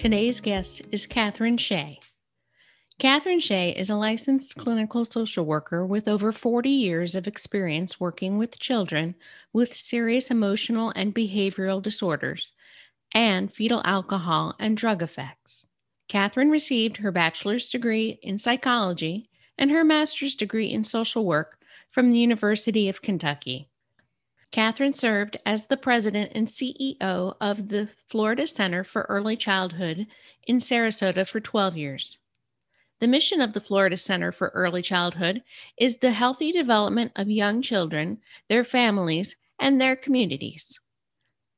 Today's guest is Catherine Shea. Catherine Shea is a licensed clinical social worker with over 40 years of experience working with children with serious emotional and behavioral disorders and fetal alcohol and drug effects. Catherine received her bachelor's degree in psychology and her master's degree in social work from the University of Kentucky. Catherine served as the president and CEO of the Florida Center for Early Childhood in Sarasota for 12 years. The mission of the Florida Center for Early Childhood is the healthy development of young children, their families, and their communities.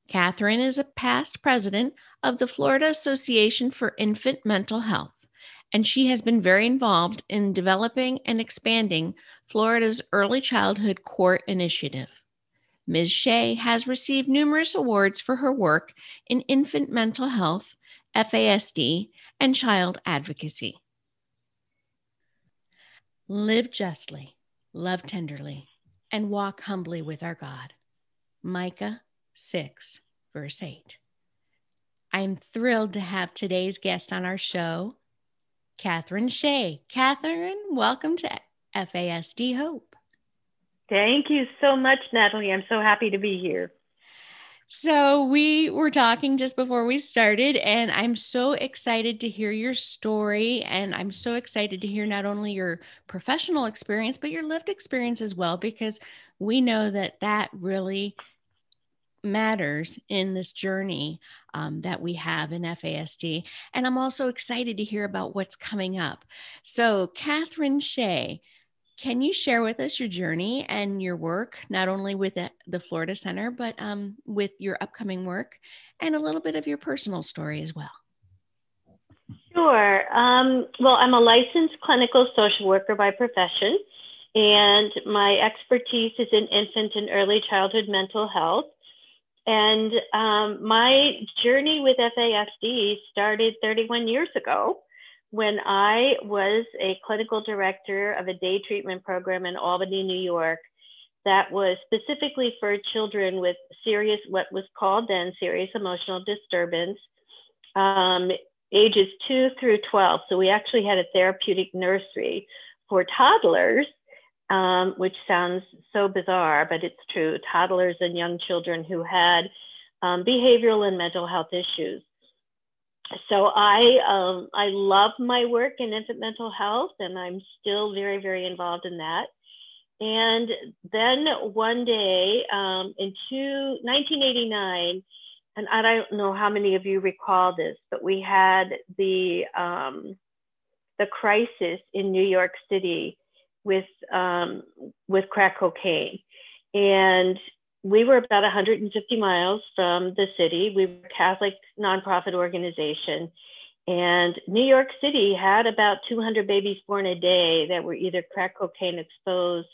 Catherine is a past president of the Florida Association for Infant Mental Health, and she has been very involved in developing and expanding Florida's Early Childhood court Initiative. Ms. Shea has received numerous awards for her work in infant mental health, FASD, and child advocacy. Live justly, love tenderly, and walk humbly with our God. Micah 6, verse 8. I'm thrilled to have today's guest on our show, Catherine Shea. Catherine, welcome to FASD Hope. Thank you so much, Natalie. I'm so happy to be here. So, we were talking just before we started, and I'm so excited to hear your story. And I'm so excited to hear not only your professional experience, but your lived experience as well, because we know that that really matters in this journey um, that we have in FASD. And I'm also excited to hear about what's coming up. So, Catherine Shea, can you share with us your journey and your work, not only with the Florida Center, but um, with your upcoming work and a little bit of your personal story as well? Sure. Um, well, I'm a licensed clinical social worker by profession, and my expertise is in infant and early childhood mental health. And um, my journey with FASD started 31 years ago when I was a clinical director of a day treatment program in Albany, New York, that was specifically for children with serious, what was called then serious emotional disturbance, um, ages two through 12. So we actually had a therapeutic nursery for toddlers, um, which sounds so bizarre, but it's true toddlers and young children who had um, behavioral and mental health issues so I um, I love my work in infant mental health, and I'm still very very involved in that. And then one day um, in two, 1989, and I don't know how many of you recall this, but we had the um, the crisis in New York City with um, with crack cocaine, and we were about 150 miles from the city. We were a Catholic nonprofit organization. And New York City had about 200 babies born a day that were either crack cocaine exposed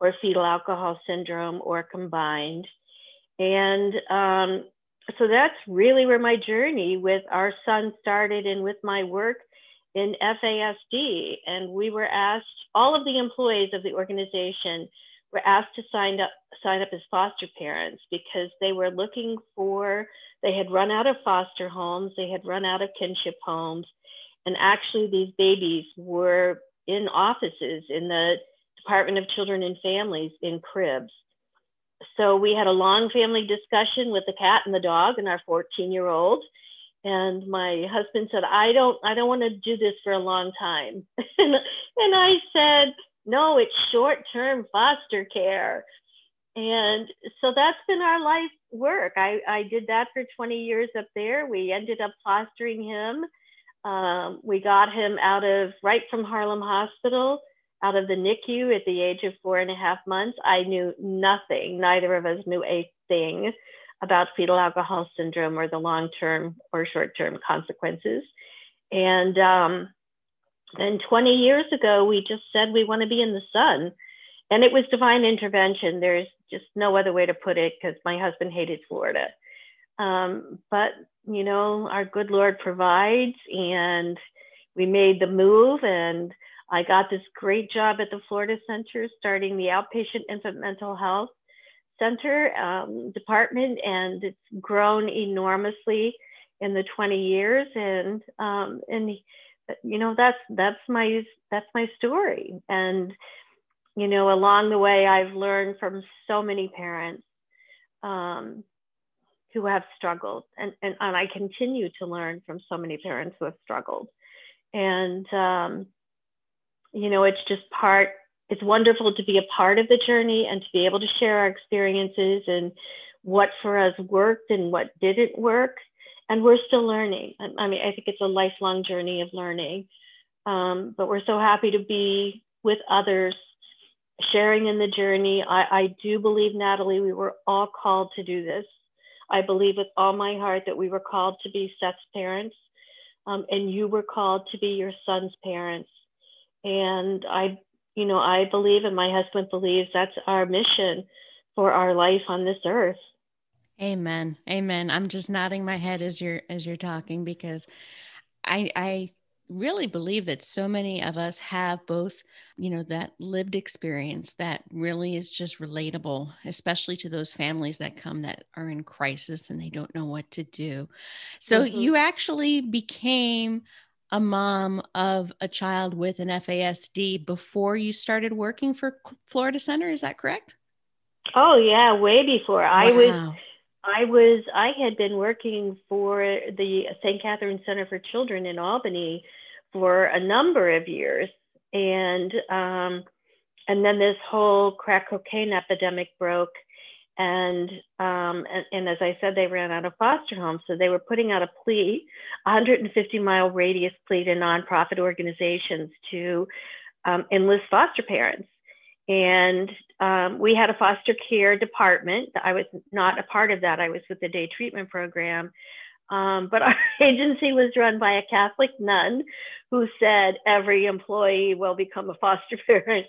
or fetal alcohol syndrome or combined. And um, so that's really where my journey with our son started and with my work in FASD. And we were asked, all of the employees of the organization were asked to sign up sign up as foster parents because they were looking for they had run out of foster homes they had run out of kinship homes and actually these babies were in offices in the department of children and families in cribs. So we had a long family discussion with the cat and the dog and our 14 year old and my husband said i don't i don't want to do this for a long time. And i said no, it's short term foster care. And so that's been our life work. I, I did that for 20 years up there. We ended up fostering him. Um, we got him out of right from Harlem Hospital, out of the NICU at the age of four and a half months. I knew nothing. Neither of us knew a thing about fetal alcohol syndrome or the long term or short term consequences. And um, then 20 years ago, we just said we want to be in the sun. And it was divine intervention. There's just no other way to put it because my husband hated Florida. Um, but, you know, our good Lord provides, and we made the move. And I got this great job at the Florida Center, starting the outpatient infant mental health center um, department, and it's grown enormously in the 20 years. And um, and you know that's that's my that's my story. And you know along the way, I've learned from so many parents um, who have struggled, and, and and I continue to learn from so many parents who have struggled. And um, you know, it's just part it's wonderful to be a part of the journey and to be able to share our experiences and what for us worked and what didn't work. And we're still learning. I mean, I think it's a lifelong journey of learning. Um, but we're so happy to be with others, sharing in the journey. I, I do believe, Natalie, we were all called to do this. I believe with all my heart that we were called to be Seth's parents, um, and you were called to be your son's parents. And I you know, I believe and my husband believes that's our mission for our life on this earth. Amen. Amen. I'm just nodding my head as you're as you're talking because I I really believe that so many of us have both, you know, that lived experience that really is just relatable, especially to those families that come that are in crisis and they don't know what to do. So mm-hmm. you actually became a mom of a child with an FASD before you started working for Florida Center. Is that correct? Oh yeah, way before. Wow. I was I was I had been working for the St. Catherine Center for Children in Albany for a number of years. And um, and then this whole crack cocaine epidemic broke and, um, and, and as I said, they ran out of foster homes, so they were putting out a plea, 150 mile radius plea to nonprofit organizations to um, enlist foster parents. And um, we had a foster care department. I was not a part of that. I was with the day treatment program. Um, but our agency was run by a Catholic nun who said every employee will become a foster parent.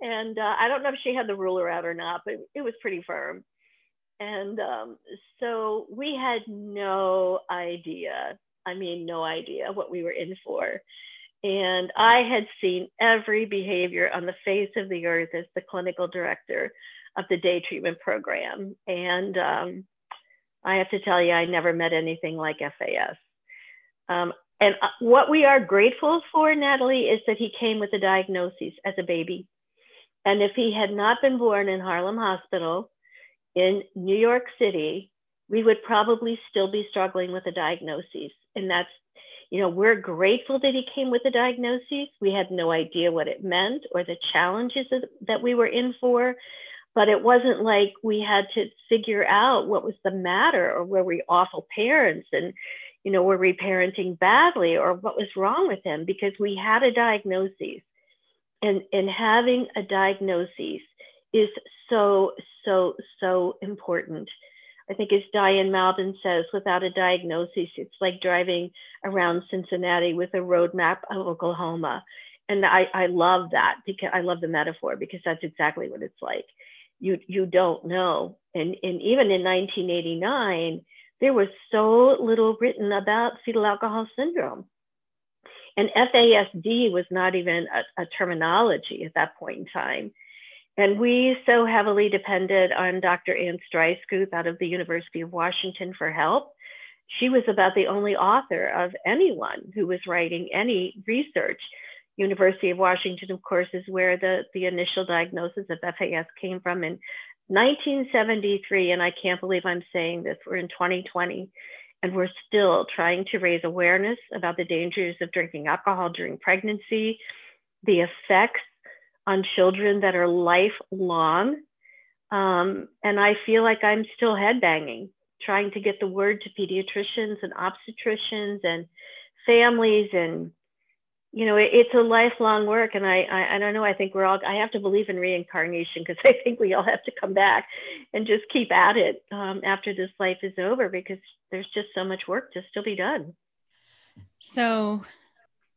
and uh, I don't know if she had the ruler out or not, but it was pretty firm. And um, so we had no idea, I mean, no idea what we were in for. And I had seen every behavior on the face of the earth as the clinical director of the day treatment program. And um, I have to tell you, I never met anything like FAS. Um, and uh, what we are grateful for, Natalie, is that he came with a diagnosis as a baby. And if he had not been born in Harlem Hospital in New York City, we would probably still be struggling with a diagnosis. And that's, you know, we're grateful that he came with a diagnosis. We had no idea what it meant or the challenges that we were in for. But it wasn't like we had to figure out what was the matter or were we awful parents and, you know, were we parenting badly or what was wrong with him because we had a diagnosis and and having a diagnosis is so so so important i think as diane Malbin says without a diagnosis it's like driving around cincinnati with a road map of oklahoma. And i i love that because i love the metaphor because that's exactly what it's like. You you don't know. And and even in 1989 there was so little written about fetal alcohol syndrome. And FASD was not even a, a terminology at that point in time. And we so heavily depended on Dr. Ann Streissguth out of the University of Washington for help. She was about the only author of anyone who was writing any research. University of Washington, of course, is where the, the initial diagnosis of FAS came from in 1973. And I can't believe I'm saying this, we're in 2020 and we're still trying to raise awareness about the dangers of drinking alcohol during pregnancy, the effects on children that are lifelong. Um, and I feel like I'm still headbanging, trying to get the word to pediatricians and obstetricians and families and you know, it, it's a lifelong work, and I, I, I don't know. I think we're all. I have to believe in reincarnation because I think we all have to come back and just keep at it um, after this life is over because there's just so much work to still be done. So,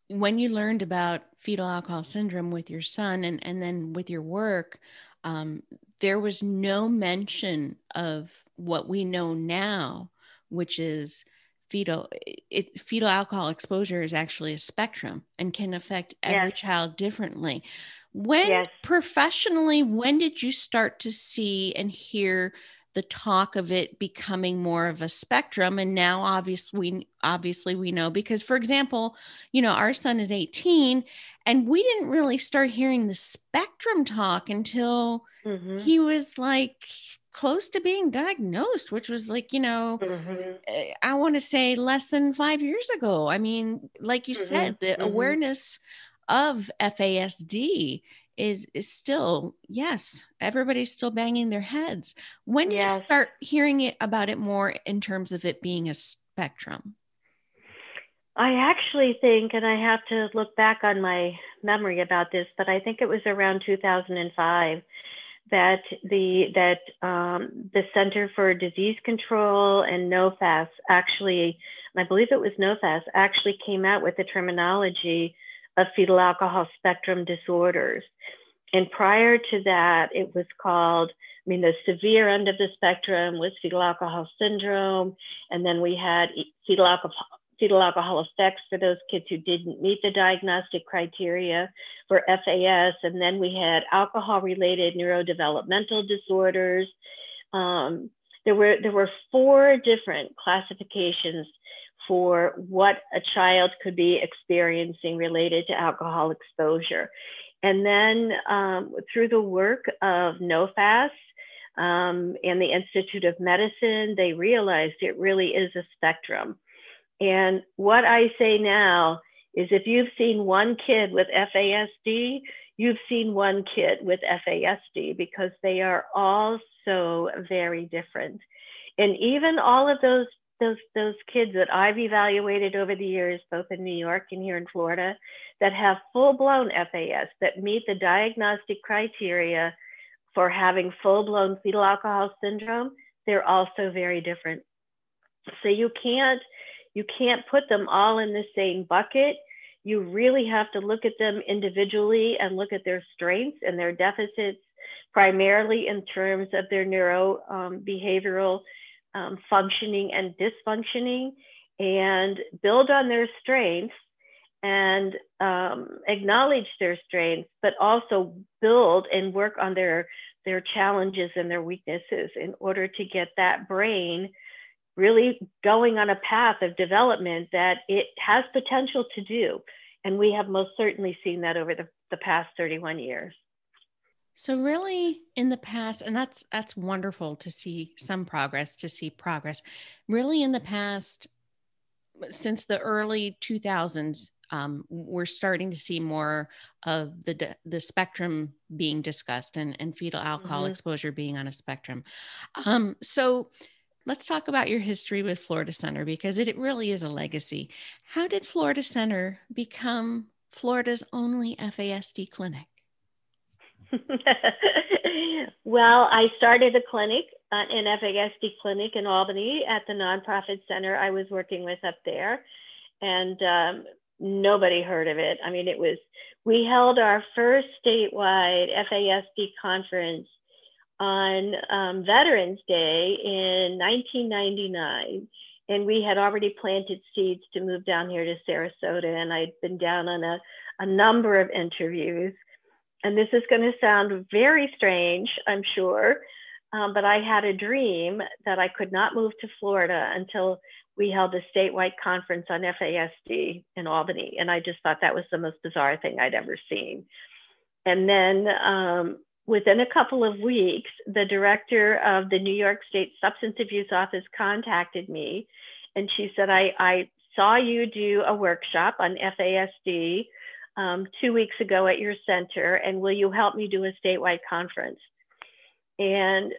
when you learned about fetal alcohol syndrome with your son, and and then with your work, um, there was no mention of what we know now, which is fetal it, fetal alcohol exposure is actually a spectrum and can affect every yes. child differently when yes. professionally when did you start to see and hear the talk of it becoming more of a spectrum and now obviously obviously we know because for example you know our son is 18 and we didn't really start hearing the spectrum talk until mm-hmm. he was like close to being diagnosed, which was like, you know, mm-hmm. Eh, I want to say less than five years ago. I mean, like you mm-hmm. said, the mm-hmm. awareness of FASD is is still yes everybody's still banging their heads when did yes. you start hearing it about it more in terms of it being a spectrum i actually think and i have to look back on my memory about this but i think it was around 2005 that the that um, the Center for Disease Control and NOFAS actually, I believe it was NOFAS, actually came out with the terminology of fetal alcohol spectrum disorders. And prior to that, it was called, I mean, the severe end of the spectrum was fetal alcohol syndrome. And then we had fetal alcohol, fetal alcohol effects for those kids who didn't meet the diagnostic criteria for FAS. And then we had alcohol related neurodevelopmental disorders. Um, there were, there were four different classifications for what a child could be experiencing related to alcohol exposure. And then um, through the work of NOFAS um, and the Institute of Medicine, they realized it really is a spectrum. And what I say now is if you've seen one kid with FASD, you've seen one kid with FASD because they are all so very different. And even all of those those those kids that I've evaluated over the years, both in New York and here in Florida, that have full-blown FAS that meet the diagnostic criteria for having full-blown fetal alcohol syndrome, they're also very different. So you can't you can't put them all in the same bucket. You really have to look at them individually and look at their strengths and their deficits, primarily in terms of their neuro um, behavioral um, functioning and dysfunctioning, and build on their strengths and um, acknowledge their strengths, but also build and work on their their challenges and their weaknesses in order to get that brain really going on a path of development that it has potential to do. And we have most certainly seen that over the, the past 31 years. So really in the past, and that's that's wonderful to see some progress, to see progress. Really in the past, since the early 2000s, um, we're starting to see more of the the spectrum being discussed and, and fetal alcohol mm-hmm. exposure being on a spectrum. Um, so let's talk about your history with Florida Center because it, it really is a legacy. How did Florida Center become Florida's only FASD clinic? well, I started a clinic, uh, an FASD clinic in Albany at the nonprofit center I was working with up there. And um, nobody heard of it. I mean, it was, we held our first statewide FASD conference on um, Veterans Day in 1999. And we had already planted seeds to move down here to Sarasota. And I'd been down on a, a number of interviews. And this is going to sound very strange, I'm sure. Um, but I had a dream that I could not move to Florida until we held a statewide conference on FASD in Albany. And I just thought that was the most bizarre thing I'd ever seen. And then um, within a couple of weeks, the director of the New York State Substance Abuse Office contacted me and she said, I, I saw you do a workshop on FASD um, two weeks ago at your center, and will you help me do a statewide conference? And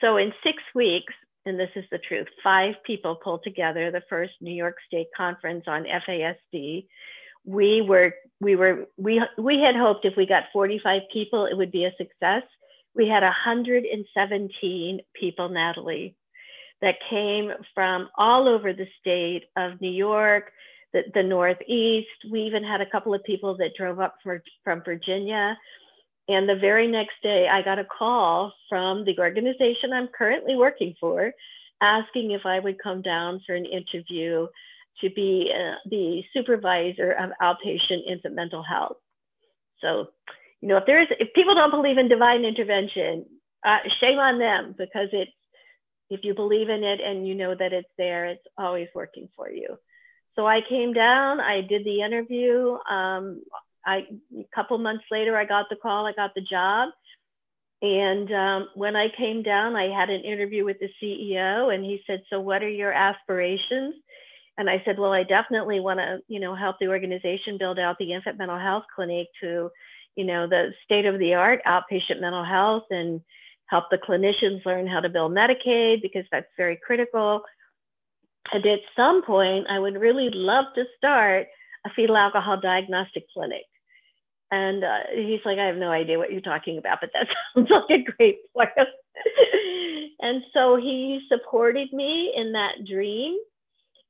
so in six weeks, and this is the truth, five people pulled together the first New York State conference on FASD we were we were we we had hoped if we got 45 people, it would be a success. We had 117 people, Natalie, that came from all over the state of New York, the, the Northeast. We even had a couple of people that drove up for, from Virginia. And the very next day, I got a call from the organization I'm currently working for asking if I would come down for an interview to be uh, the supervisor of outpatient infant mental health. So, you know, if there's if people don't believe in divine intervention, uh, shame on them because it's if you believe in it and you know that it's there, it's always working for you. So I came down, I did the interview. Um, I a couple months later, I got the call, I got the job. And um, when I came down, I had an interview with the CEO, and he said, "So, what are your aspirations?" And I said, "Well, I definitely want to, you know, help the organization build out the infant mental health clinic to, you know, the state of the art outpatient mental health, and help the clinicians learn how to bill Medicaid because that's very critical. And at some point, I would really love to start a fetal alcohol diagnostic clinic." And uh, he's like, I have no idea what you're talking about, but that sounds like a great plan. and so he supported me in that dream.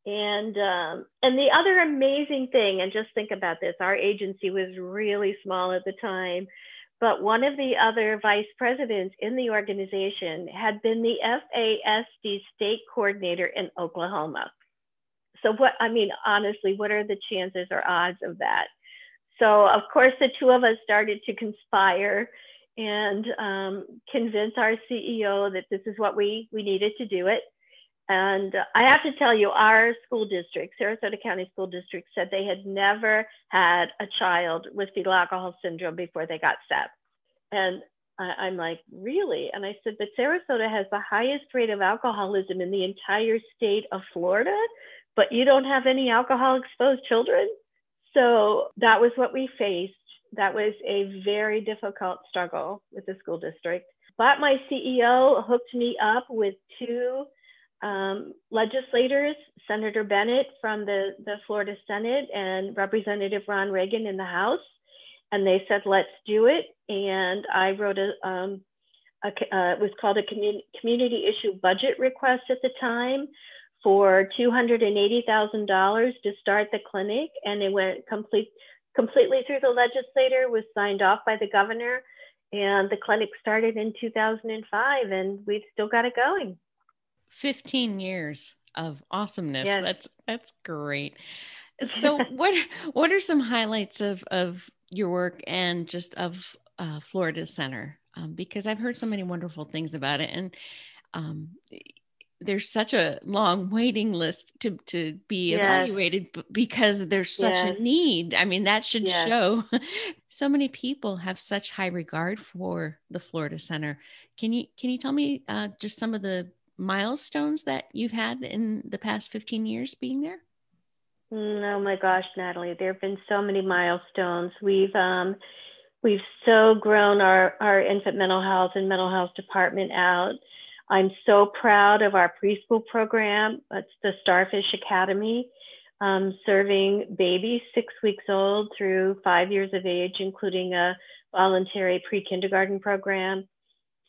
And um, and the other amazing thing, and just think about this, our agency was really small at the time, but one of the other vice presidents in the organization had been the FASD state coordinator in Oklahoma. So what I mean, honestly, what are the chances or odds of that? So, of course, the two of us started to conspire and um, convince our CEO that this is what we, we needed to do it. And I have to tell you, our school district, Sarasota County School District, said they had never had a child with fetal alcohol syndrome before they got Seth. And I, am like, really? And I said, but Sarasota has the highest rate of alcoholism in the entire state of Florida, but you don't have any alcohol exposed children? So that was what we faced. That was a very difficult struggle with the school district. But my CEO hooked me up with two um, legislators, Senator Bennett from the, the Florida Senate and Representative Ron Reagan in the House. And they said, let's do it. And I wrote a, um, a uh, it was called a community, community issue budget request at the time for $280,000 to start the clinic, and it went complete, completely through the legislator, was signed off by the governor, and the clinic started in 2005, and we've still got it going. 15 years of awesomeness. Yes. That's that's great. So what what are some highlights of of your work and just of uh, Florida Center? Um, because I've heard so many wonderful things about it, and um, there's such a long waiting list to to be yes. evaluated because there's such yes. a need i mean that should show so many people have such high regard for the florida center can you can you tell me uh, just some of the milestones that you've had in the past 15 years being there mm, oh my gosh natalie there have been so many milestones we've um we've so grown our our infant mental health and mental health department out I'm so proud of our preschool program. It's the Starfish Academy, um, serving babies six weeks old through five years of age, including a voluntary pre kindergarten program.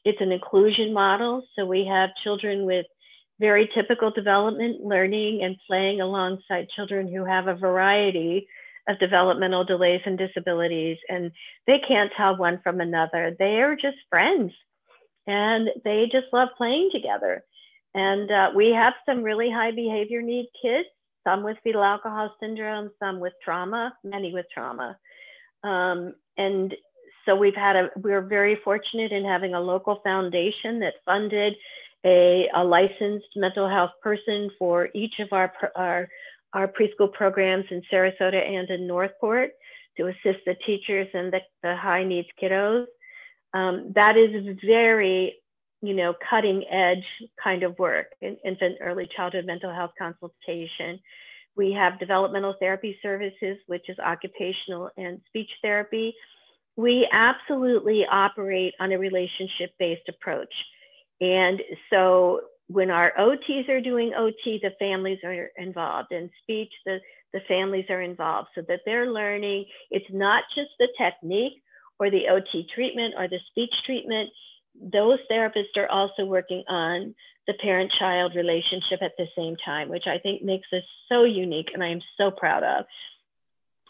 It's an inclusion model, so we have children with very typical development, learning, and playing alongside children who have a variety of developmental delays and disabilities, and they can't tell one from another. They are just friends and they just love playing together. And uh, we have some really high behavior need kids, some with fetal alcohol syndrome, some with trauma, many with trauma. Um, and so we've had a, we're very fortunate in having a local foundation that funded a, a licensed mental health person for each of our, our, our preschool programs in Sarasota and in Northport to assist the teachers and the, the high needs kiddos um, that is very, you know, cutting edge kind of work in infant early childhood mental health consultation. We have developmental therapy services, which is occupational and speech therapy. We absolutely operate on a relationship based approach. And so when our OTs are doing OT, the families are involved. In speech, the, the families are involved so that they're learning. It's not just the technique or the OT treatment or the speech treatment. Those therapists are also working on the parent child relationship at the same time, which I think makes us so unique and I am so proud of.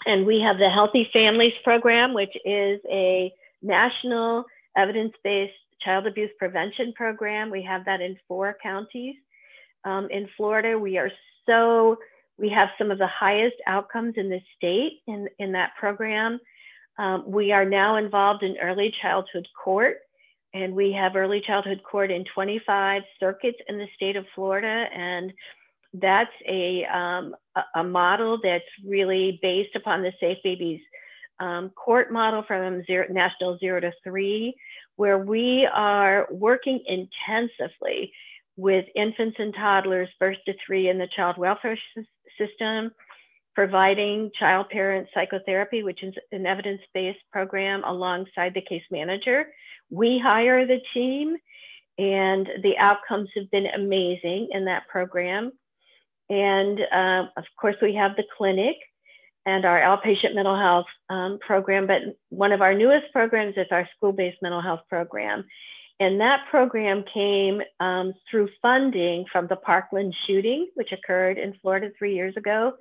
And we have the Healthy Families Program, which is a national evidence based child abuse prevention program. We have that in four counties. Um, in Florida, we are so, we have some of the highest outcomes in the state in, in that program. Um, we are now involved in early childhood court, and we have early childhood court in 25 circuits in the state of Florida. And that's a, um, a, model that's really based upon the Safe Babies um, court model from zero, National Zero to Three, where we are working intensively with infants and toddlers, birth to three in the child welfare system, providing child parent psychotherapy, which is an evidence based program alongside the case manager. We hire the team, and the outcomes have been amazing in that program. And uh, of course, we have the clinic and our outpatient mental health um, program. But one of our newest programs is our school based mental health program. And that program came um, through funding from the Parkland shooting, which occurred in Florida three years ago.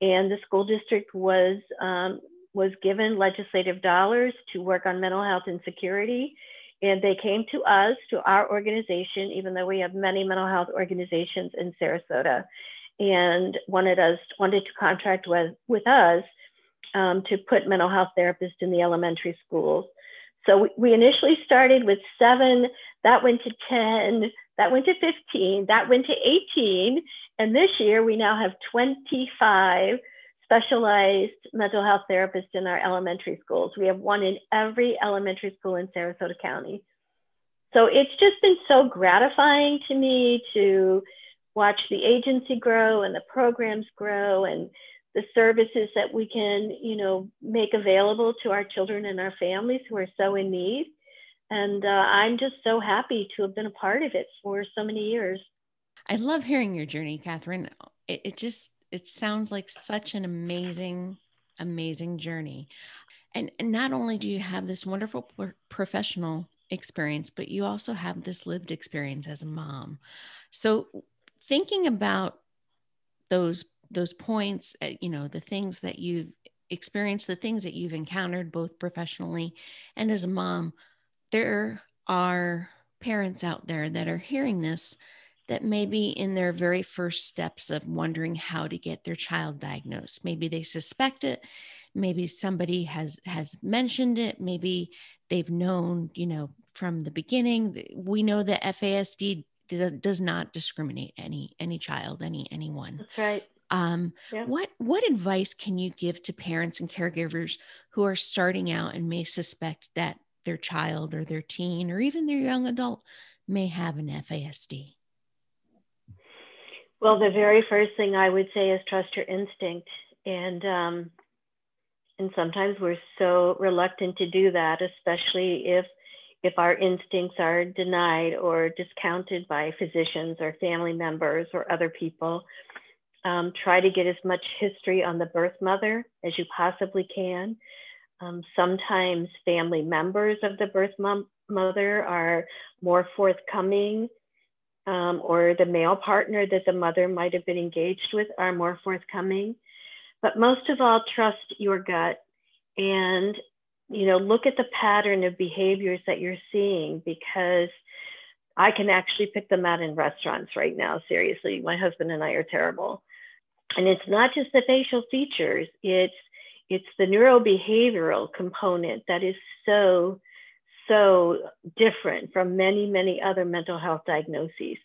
And the school district was, um, was given legislative dollars to work on mental health and security. And they came to us, to our organization, even though we have many mental health organizations in Sarasota and wanted us wanted to contract with with us um, to put mental health therapists in the elementary schools. So we, we initially started with seven, that went to 10, that went to 15, that went to 18, and this year we now have 25 specialized mental health therapists in our elementary schools. We have one in every elementary school in Sarasota County. So it's just been so gratifying to me to watch the agency grow and the programs grow and the services that we can, you know, make available to our children and our families who are so in need. And uh, I'm just so happy to have been a part of it for so many years. I love hearing your journey, Catherine. It, it just it sounds like such an amazing, amazing journey. And, and not only do you have this wonderful professional experience, but you also have this lived experience as a mom. So thinking about those those points uh, you know the things that you've experienced the things that you've encountered both professionally and as a mom there are parents out there that are hearing this that may be in their very first steps of wondering how to get their child diagnosed maybe they suspect it maybe somebody has has mentioned it maybe they've known you know from the beginning. We know that fasd does not discriminate any any child, any anyone. That's right. Um, yeah. What what advice can you give to parents and caregivers who are starting out and may suspect that their child or their teen or even their young adult may have an FASD? Well, the very first thing I would say is trust your instinct, and um, and sometimes we're so reluctant to do that, especially if if our instincts are denied or discounted by physicians or family members or other people. Um, try to get as much history on the birth mother as you possibly can. Um, sometimes family members of the birth mom- mother are more forthcoming, um, or the male partner that the mother might have been engaged with are more forthcoming. But most of all, trust your gut and you know, look at the pattern of behaviors that you're seeing because I can actually pick them out in restaurants right now. Seriously, my husband and I are terrible. And it's not just the facial features, it's it's the neurobehavioral component that is so so different from many many other mental health diagnoses.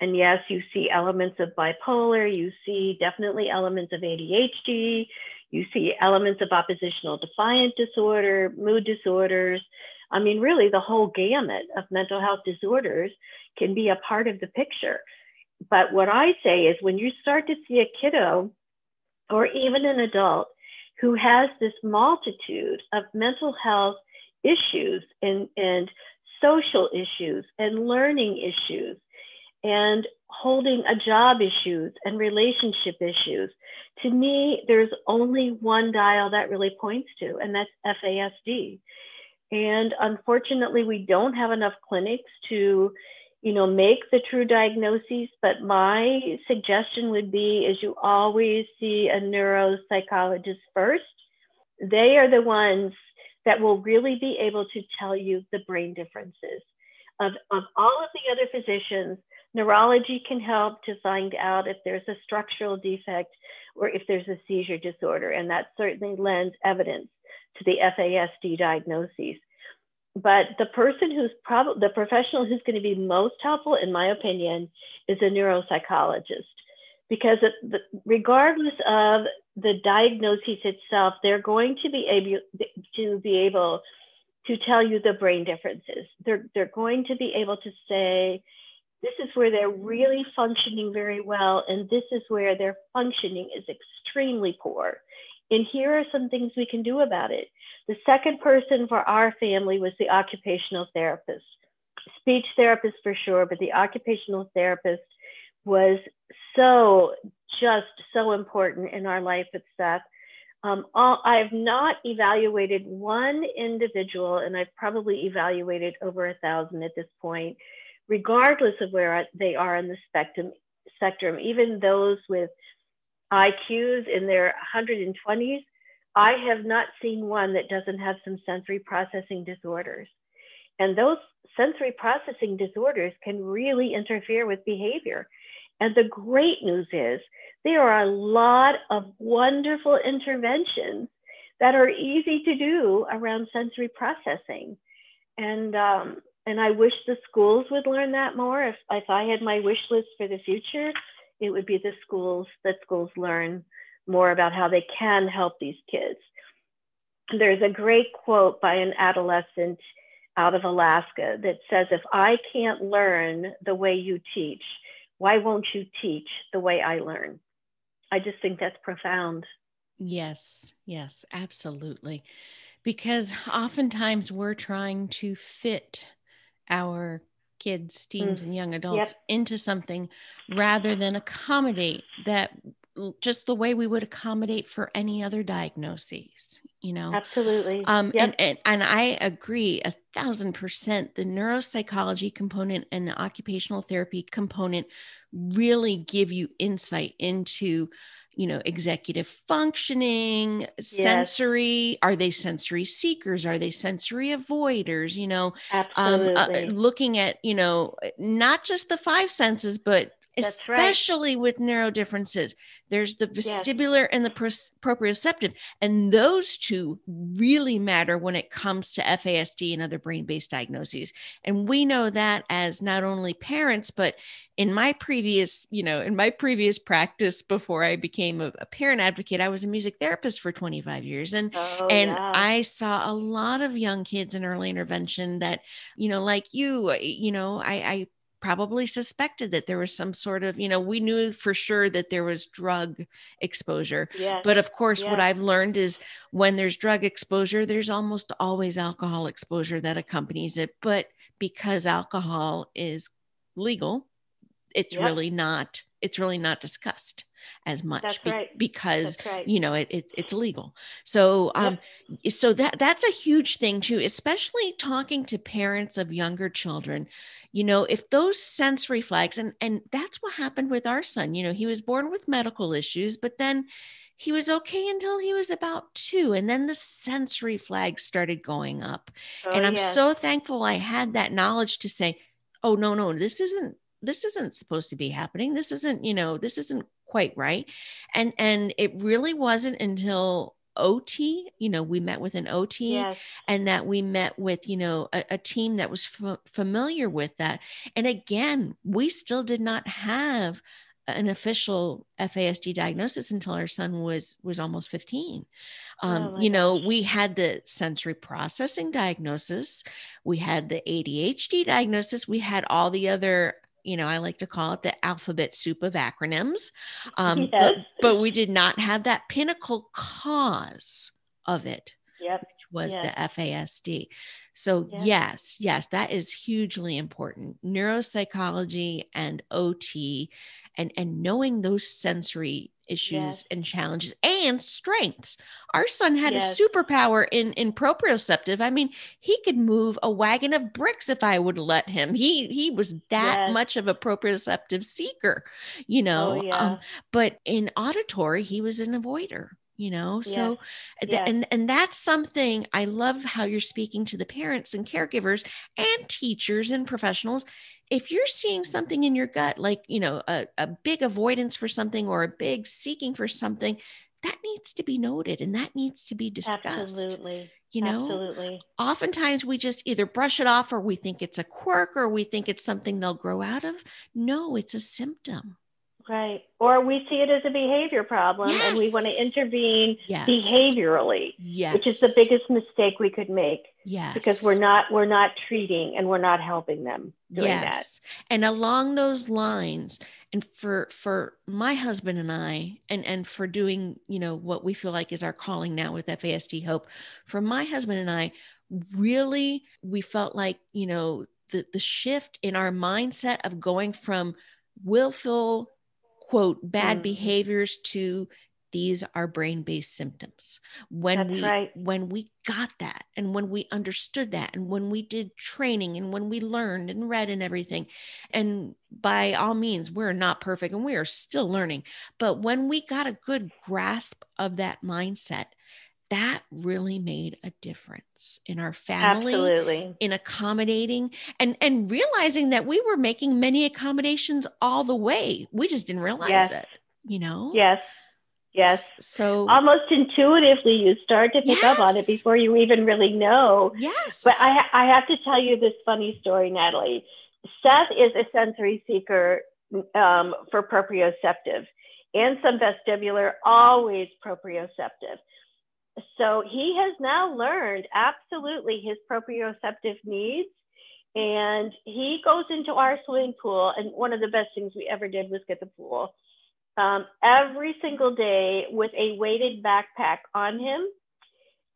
And yes, you see elements of bipolar, you see definitely elements of ADHD, you see elements of oppositional defiant disorder, mood disorders. I mean, really, the whole gamut of mental health disorders can be a part of the picture. But what I say is when you start to see a kiddo or even an adult who has this multitude of mental health issues and, and social issues and learning issues and holding a job issues and relationship issues. To me, there's only one dial that really points to, and that's FASD. And unfortunately, we don't have enough clinics to, you know, make the true diagnoses. But my suggestion would be is you always see a neuropsychologist first. They are the ones that will really be able to tell you the brain differences. Of, of all of the other physicians, neurology can help to find out if there's a structural defect or if there's a seizure disorder, and that certainly lends evidence to the FASD diagnoses. But the person who's probably the professional who's going to be most helpful, in my opinion, is a neuropsychologist, because regardless of the diagnosis itself, they're going to be able to be able to tell you the brain differences. They're they're going to be able to say, this is where they're really functioning very well, and this is where their functioning is extremely poor. And here are some things we can do about it. The second person for our family was the occupational therapist. Speech therapist for sure, but the occupational therapist was so, just so important in our life at Seth. Um, all, I have not evaluated one individual, and I've probably evaluated over a thousand at this point, regardless of where they are in the spectrum. Spectrum, even those with IQs in their 120s, I have not seen one that doesn't have some sensory processing disorders. And those sensory processing disorders can really interfere with behavior. And the great news is there are a lot of wonderful interventions that are easy to do around sensory processing. And, um, and I wish the schools would learn that more. If, if I had my wish list for the future, it would be the schools that schools learn more about how they can help these kids. There's a great quote by an adolescent out of Alaska that says, If I can't learn the way you teach, why won't you teach the way I learn? I just think that's profound. Yes, yes, absolutely. Because oftentimes we're trying to fit our kids, teens, mm. and young adults yep. into something rather than accommodate that just the way we would accommodate for any other diagnoses you know absolutely um yep. and, and and i agree a thousand percent the neuropsychology component and the occupational therapy component really give you insight into you know executive functioning yes. sensory are they sensory seekers are they sensory avoiders you know. Um, uh, looking at you know not just the five senses but that's especially right. with neuro differences. There's the vestibular yes. and the proprioceptive, and those two really matter when it comes to FASD and other brain based diagnoses. And we know that as not only parents, but in my previous, you know, in my previous practice before I became a, a parent advocate, I was a music therapist for 25 years. And oh, and yeah. I saw a lot of young kids in early intervention that, you know, like you, uh, you know, I, I probably suspected that there was some sort of, you know, we knew for sure that there was drug exposure. Yes. But of course, yes. what I've learned is when there's drug exposure, there's almost always alcohol exposure that accompanies it. But because alcohol is legal, it's yep. really not, it's really not discussed as much be- right. because right. you know it, it, it's illegal so um yep. so that that's a huge thing too especially talking to parents of younger children you know if those sensory flags and and that's what happened with our son you know he was born with medical issues but then he was okay until he was about two and then the sensory flags started going up oh, and i'm yes. so thankful i had that knowledge to say oh no no this isn't this isn't supposed to be happening this isn't you know this isn't quite right. And and it really wasn't until OT, you know, we met with an OT yes. and that we met with, you know, a, a team that was f- familiar with that. And again, we still did not have an official FASD diagnosis until our son was was almost 15. Um, oh you know, gosh. we had the sensory processing diagnosis, we had the ADHD diagnosis, we had all the other you know, I like to call it the alphabet soup of acronyms. Um, yes. but, but we did not have that pinnacle cause of it, yep. which was yep. the FASD. So, yes, yes, that is hugely important. Neuropsychology and OT and and knowing those sensory issues Yes. and challenges and strengths. Our son had Yes. a superpower in in proprioceptive. I mean, he could move a wagon of bricks if I would let him. He he was that Yes. much of a proprioceptive seeker, you know. oh yeah. Um, but in auditory, he was an avoider, you know. So th- and and that's something I love how you're speaking to the parents and caregivers and teachers and professionals. If you're seeing something in your gut, like you know, a, a big avoidance for something or a big seeking for something, that needs to be noted and that needs to be discussed. Absolutely. You know, Absolutely. oftentimes we just either brush it off or we think it's a quirk or we think it's something they'll grow out of. No, it's a symptom. Right. Or we see it as a behavior problem and we want to intervene Yes. behaviorally, Yes. which is the biggest mistake we could make Yes. because we're not we're not treating and we're not helping them doing yes. And along those lines, and for for my husband and I, and and for doing, you know, what we feel like is our calling now with FASD Hope, for my husband and I, really we felt like, you know, the the shift in our mindset of going from willful quote bad Mhm. behaviors to these are brain-based symptoms when That's we right. when we got that and when we understood that and when we did training and when we learned and read and everything and by all means we're not perfect and we are still learning but when we got a good grasp of that mindset that really made a difference in our family Absolutely. in accommodating and and realizing that we were making many accommodations all the way we just didn't realize Yes. it you know Yes. Yes. So Almost intuitively you start to pick up on it before you even really know. yes But I, I have to tell you this funny story, Natalie. Seth is a sensory seeker um, for proprioceptive and some vestibular, always proprioceptive. So he has now learned absolutely his proprioceptive needs. And he goes into our swimming pool. And one of the best things we ever did was get the pool um, every single day with a weighted backpack on him.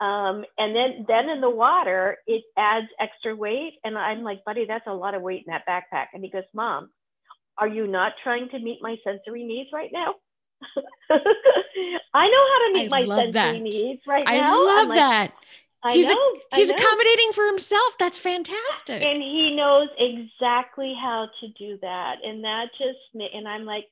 Um, and then, then in the water, it adds extra weight. And I'm like, buddy, that's a lot of weight in that backpack. And he goes, Mom, are you not trying to meet my sensory needs right now? I know how to meet I my sensory that. needs right i now. I love like, that I he's a- know. I he's know. accommodating for himself that's fantastic and he knows exactly how to do that and that just and i'm like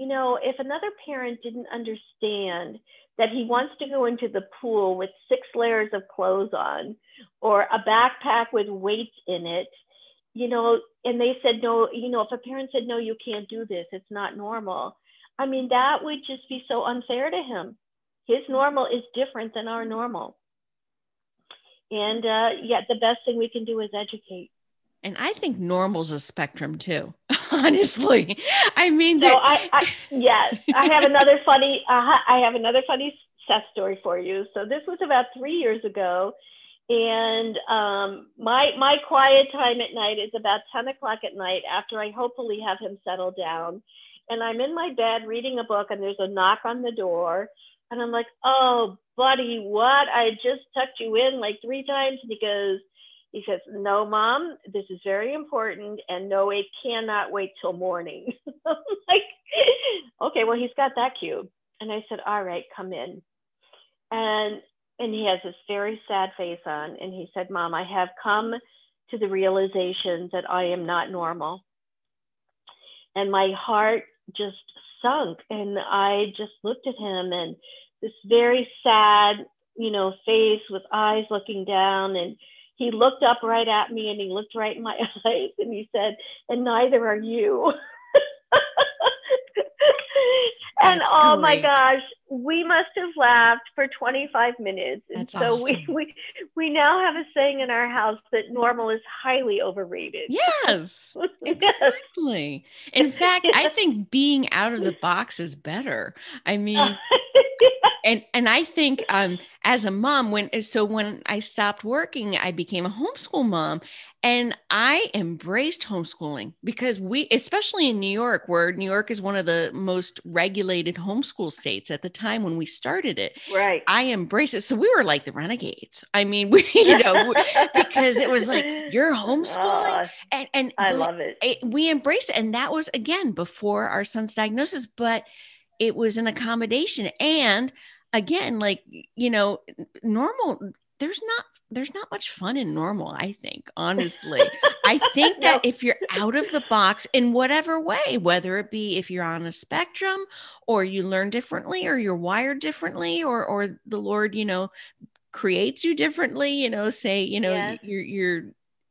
you know if another parent didn't understand that he wants to go into the pool with six layers of clothes on or a backpack with weights in it you know and they said no you know if a parent said no you can't do this. It's not normal i mean that would just be so unfair to him. His normal is different than our normal. And uh, yeah the best thing we can do is educate. And i think normal's a spectrum too honestly i mean So there- I, I yes, I have another funny. Uh, I have another funny Seth story for you. So this was about three years ago, and um, my my quiet time at night is about ten o'clock at night after I hopefully have him settled down, and I'm in my bed reading a book, and there's a knock on the door, and I'm like, oh buddy, what? I just tucked you in like three times, and he goes. He says, No, mom, this is very important. And no, it cannot wait till morning. Like, okay, well, he's got that cube. And I said, all right, come in. And and he has this very sad face on. And he said, Mom, I have come to the realization that I am not normal. And my heart just sunk. And I just looked at him and this very sad, you know, face with eyes looking down. And he looked up right at me and he looked right in my eyes and he said, and neither are you. and That's oh my gosh, we must have laughed for 25 minutes. And That's so we, awesome. we we now have a saying in our house that normal is highly overrated. Yes. exactly in fact i think being out of the box is better i mean and and i think um as a mom when so when i stopped working i became a homeschool mom And I embraced homeschooling because we, especially in New York, where New York is one of the most regulated homeschool states at the time when we started it. Right. I embraced it. So we were like the renegades. I mean, we, you know, because it was like, you're homeschooling. Oh, and, and I love it. it, we embraced it. And that was, again, before our son's diagnosis, but it was an accommodation. And again, like, you know, normal, there's not, there's not much fun in normal, I think, honestly. I think that if you're out of the box in whatever way, whether it be if you're on a spectrum or you learn differently or you're wired differently or, or the Lord, you know, creates you differently, you know, say, you know, Yeah. your, your,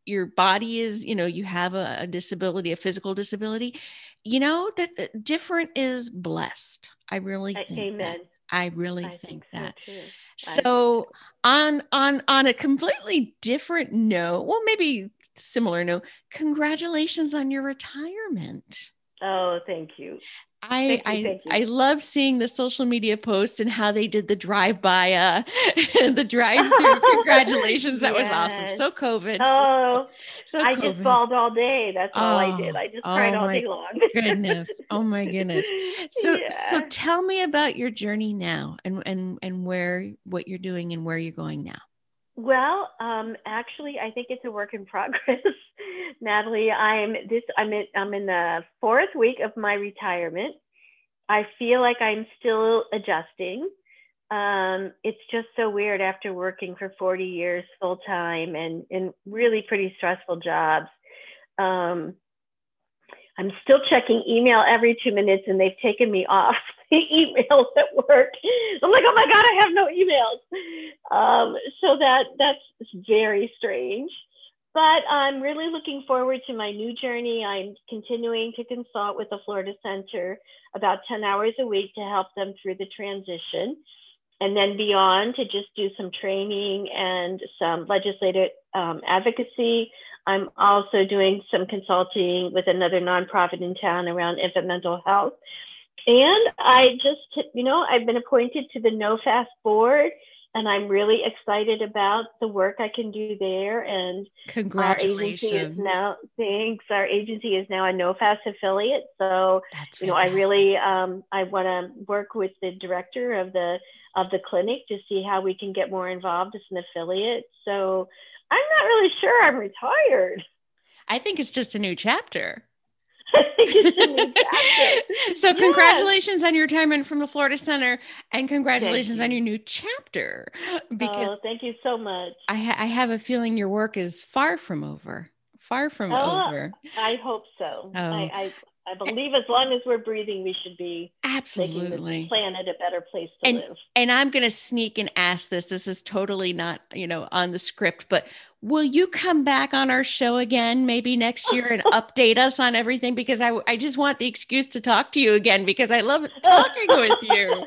your body is, you know, you have a, a disability, a physical disability, you know, that that different is blessed. I really think Amen. that. I really I think so, that. too. So on on on a completely different note, well, maybe similar note, congratulations on your retirement. Oh, thank you. I Thank you, I thank you. I love seeing the social media posts and how they did the drive by uh the drive through. Congratulations. That was awesome. So COVID. so- Oh, so I just bawled all day. That's all I Oh, did. I just oh cried all day long. goodness. Oh my goodness. So so tell me about your journey now and and and where what you're doing and where you're going now. Well, um, actually, I think it's a work in progress, Natalie. I'm this. I'm in. I'm in the fourth week of my retirement. I feel like I'm still adjusting. Um, it's just so weird after working for 40 years full time and in really pretty stressful jobs. Um, I'm still checking email every two minutes, and they've taken me off emails at work. I'm like, oh my god, I have no emails. Um, so that that's very strange. But I'm really looking forward to my new journey. I'm continuing to consult with the Florida Center about 10 hours a week to help them through the transition. And then beyond to just do some training and some legislative um, advocacy. I'm also doing some consulting with another nonprofit in town around infant mental health. And I just, you know, I've been appointed to the NOFAS board, and I'm really excited about the work I can do there. And our agency is Congratulations. now, thanks. Our agency is now a NOFAS affiliate. So, That's you know, I really, um, I want to work with the director of the of the clinic to see how we can get more involved as an affiliate. So, I'm not really sure I'm retired. I think it's just a new chapter. I think it's a new chapter. so Yes. congratulations on your retirement from the Florida Center and congratulations on your new chapter because oh, thank you so much. I, ha- I have a feeling your work is far from over far from Oh, over I hope so. Oh. I, I I believe as long as we're breathing, we should be making absolutely this planet a better place to And- live. and I'm going to sneak and ask this. This is totally not, you know, on the script, but will you come back on our show again maybe next year and update us on everything? Because I, I just want the excuse to talk to you again because I love talking with you.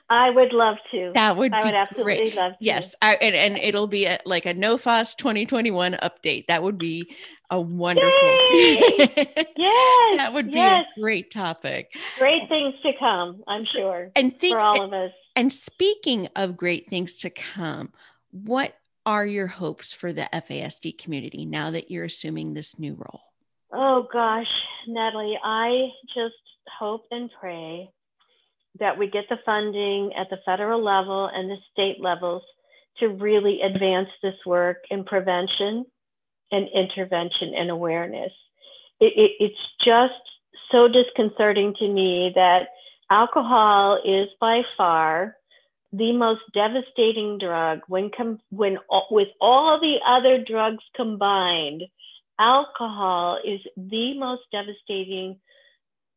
I would love to. That would I be would absolutely great. love to. Yes, I, and, and it'll be a, like a NOFAS 2021 update. That would be a wonderful. Yes. that would be yes. a great topic. Great things to come, I'm sure, And think for all of us. And speaking of great things to come, what are your hopes for the FASD community now that you're assuming this new role? Oh gosh, Natalie, I just hope and pray that we get the funding at the federal level and the state levels to really advance this work in prevention and intervention and awareness. It, it, it's just so disconcerting to me that alcohol is by far the most devastating drug when com- when with all the other drugs combined alcohol is the most devastating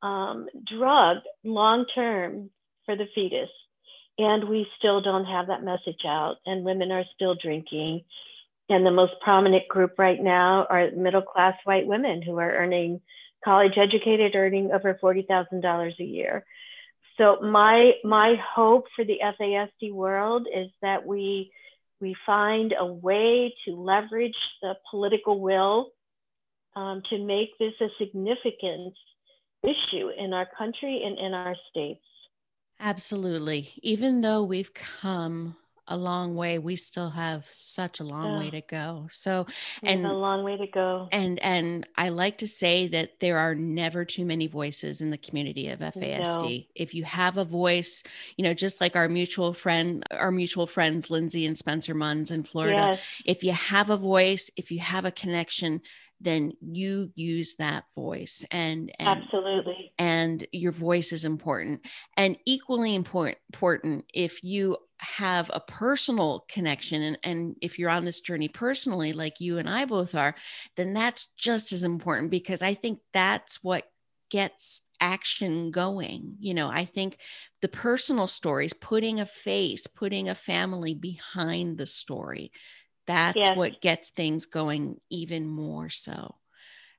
um, drug long term for the fetus. And we still don't have that message out, and women are still drinking. And the most prominent group right now are middle class white women who are earning college educated, earning over $40,000 a year. So my my hope for the FASD world is that we we find a way to leverage the political will um, to make this a significant issue in our country and in our states. Absolutely. Even though we've come a long way. We still have such a long way to go. So, and a long way to go. And and I like to say that there are never too many voices in the community of FASD. No. If you have a voice, you know, just like our mutual friend, our mutual friends, Lindsay and Spencer Munns in Florida. Yes. If you have a voice, if you have a connection, then you use that voice and, and, absolutely. and your voice is important. And equally important important if you have a personal connection and, and if you're on this journey personally like you and i both are then that's just as important because i think that's what gets action going. You know i think the personal stories putting a face putting a family behind the story that's yes. what gets things going even more so.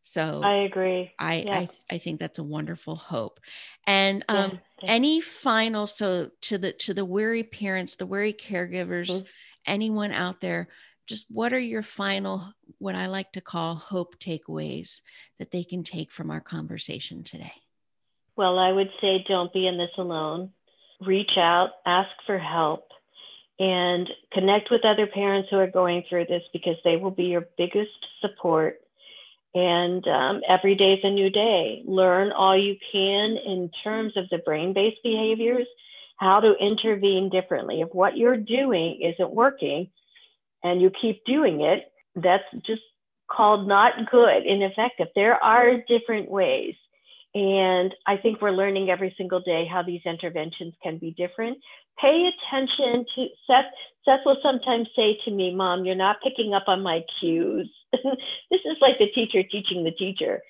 So i agree. I I, I, think that's a wonderful hope. And um any final so to the to the weary parents the weary caregivers mm-hmm. anyone out there just what are your final what i like to call hope takeaways that they can take from our conversation today? Well i would say don't be in this alone. Reach out ask for help and connect with other parents who are going through this because they will be your biggest support. And um, every day is a new day. Learn all you can in terms of the brain based behaviors, how to intervene differently. If what you're doing isn't working and you keep doing it, that's just called not good, ineffective. There are different ways. And I think we're learning every single day how these interventions can be different. Pay attention to Seth. Seth will sometimes say to me, Mom, you're not picking up on my cues. this is like the teacher teaching the teacher,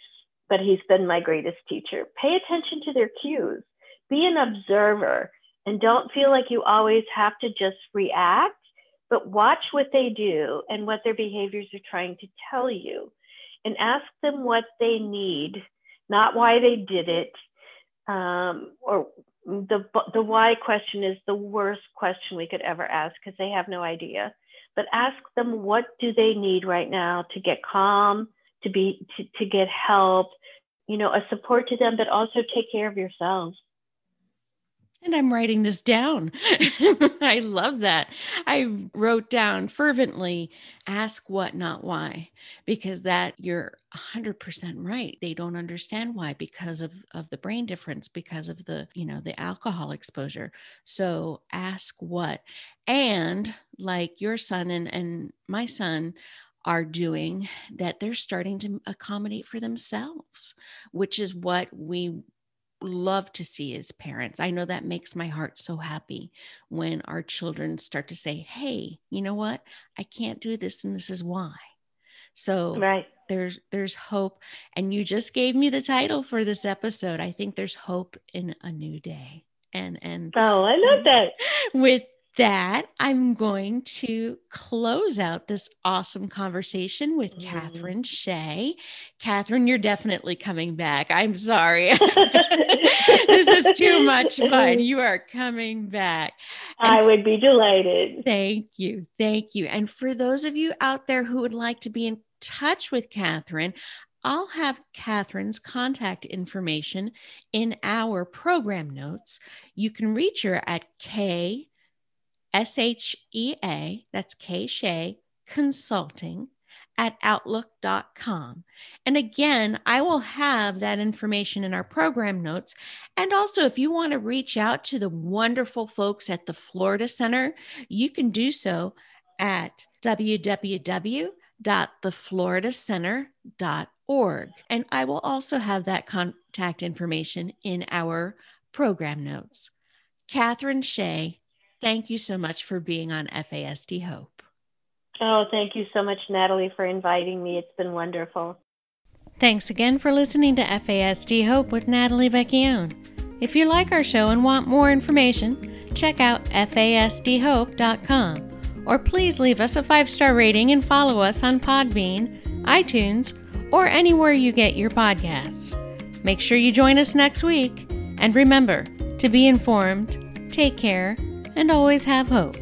but he's been my greatest teacher. Pay attention to their cues. Be an observer and don't feel like you always have to just react, but watch what they do and what their behaviors are trying to tell you and ask them what they need not why they did it, um, or the the why question is the worst question we could ever ask because they have no idea. But ask them what do they need right now to get calm, to be to, to get help, you know, a support to them, but also take care of yourselves. And I'm writing this down. I love that. I wrote down fervently ask what, not why, because that you're 100% right. They don't understand why because of, of the brain difference, because of the, you know, the alcohol exposure. So ask what. And like your son and, and my son, are doing that they're starting to accommodate for themselves which is what we love to see as parents. I know that makes my heart so happy when our children start to say, "Hey, you know what? I can't do this and this is why." So right. there's there's hope and you just gave me the title for this episode. I think there's hope in a new day. And and Oh, I love that. With that, I'm going to close out this awesome conversation with mm. Catherine Shea. Catherine, you're definitely coming back. I'm sorry. this is too much fun. You are coming back. And I would be delighted. Thank you. Thank you. And for those of you out there who would like to be in touch with Catherine, I'll have Catherine's contact information in our program notes. You can reach her at K S H E A, that's K Shea Consulting at outlook.com. And again, I will have that information in our program notes. And also, if you want to reach out to the wonderful folks at the Florida Center, you can do so at www.thefloridacenter.org. And I will also have that contact information in our program notes. Catherine Shea, Thank you so much for being on FASD Hope. Oh, thank you so much, Natalie, for inviting me. It's been wonderful. Thanks again for listening to FASD Hope with Natalie Vecchione. If you like our show and want more information, check out fasdhope.com or please leave us a five star rating and follow us on Podbean, iTunes, or anywhere you get your podcasts. Make sure you join us next week, and remember to be informed, take care, and always have hope.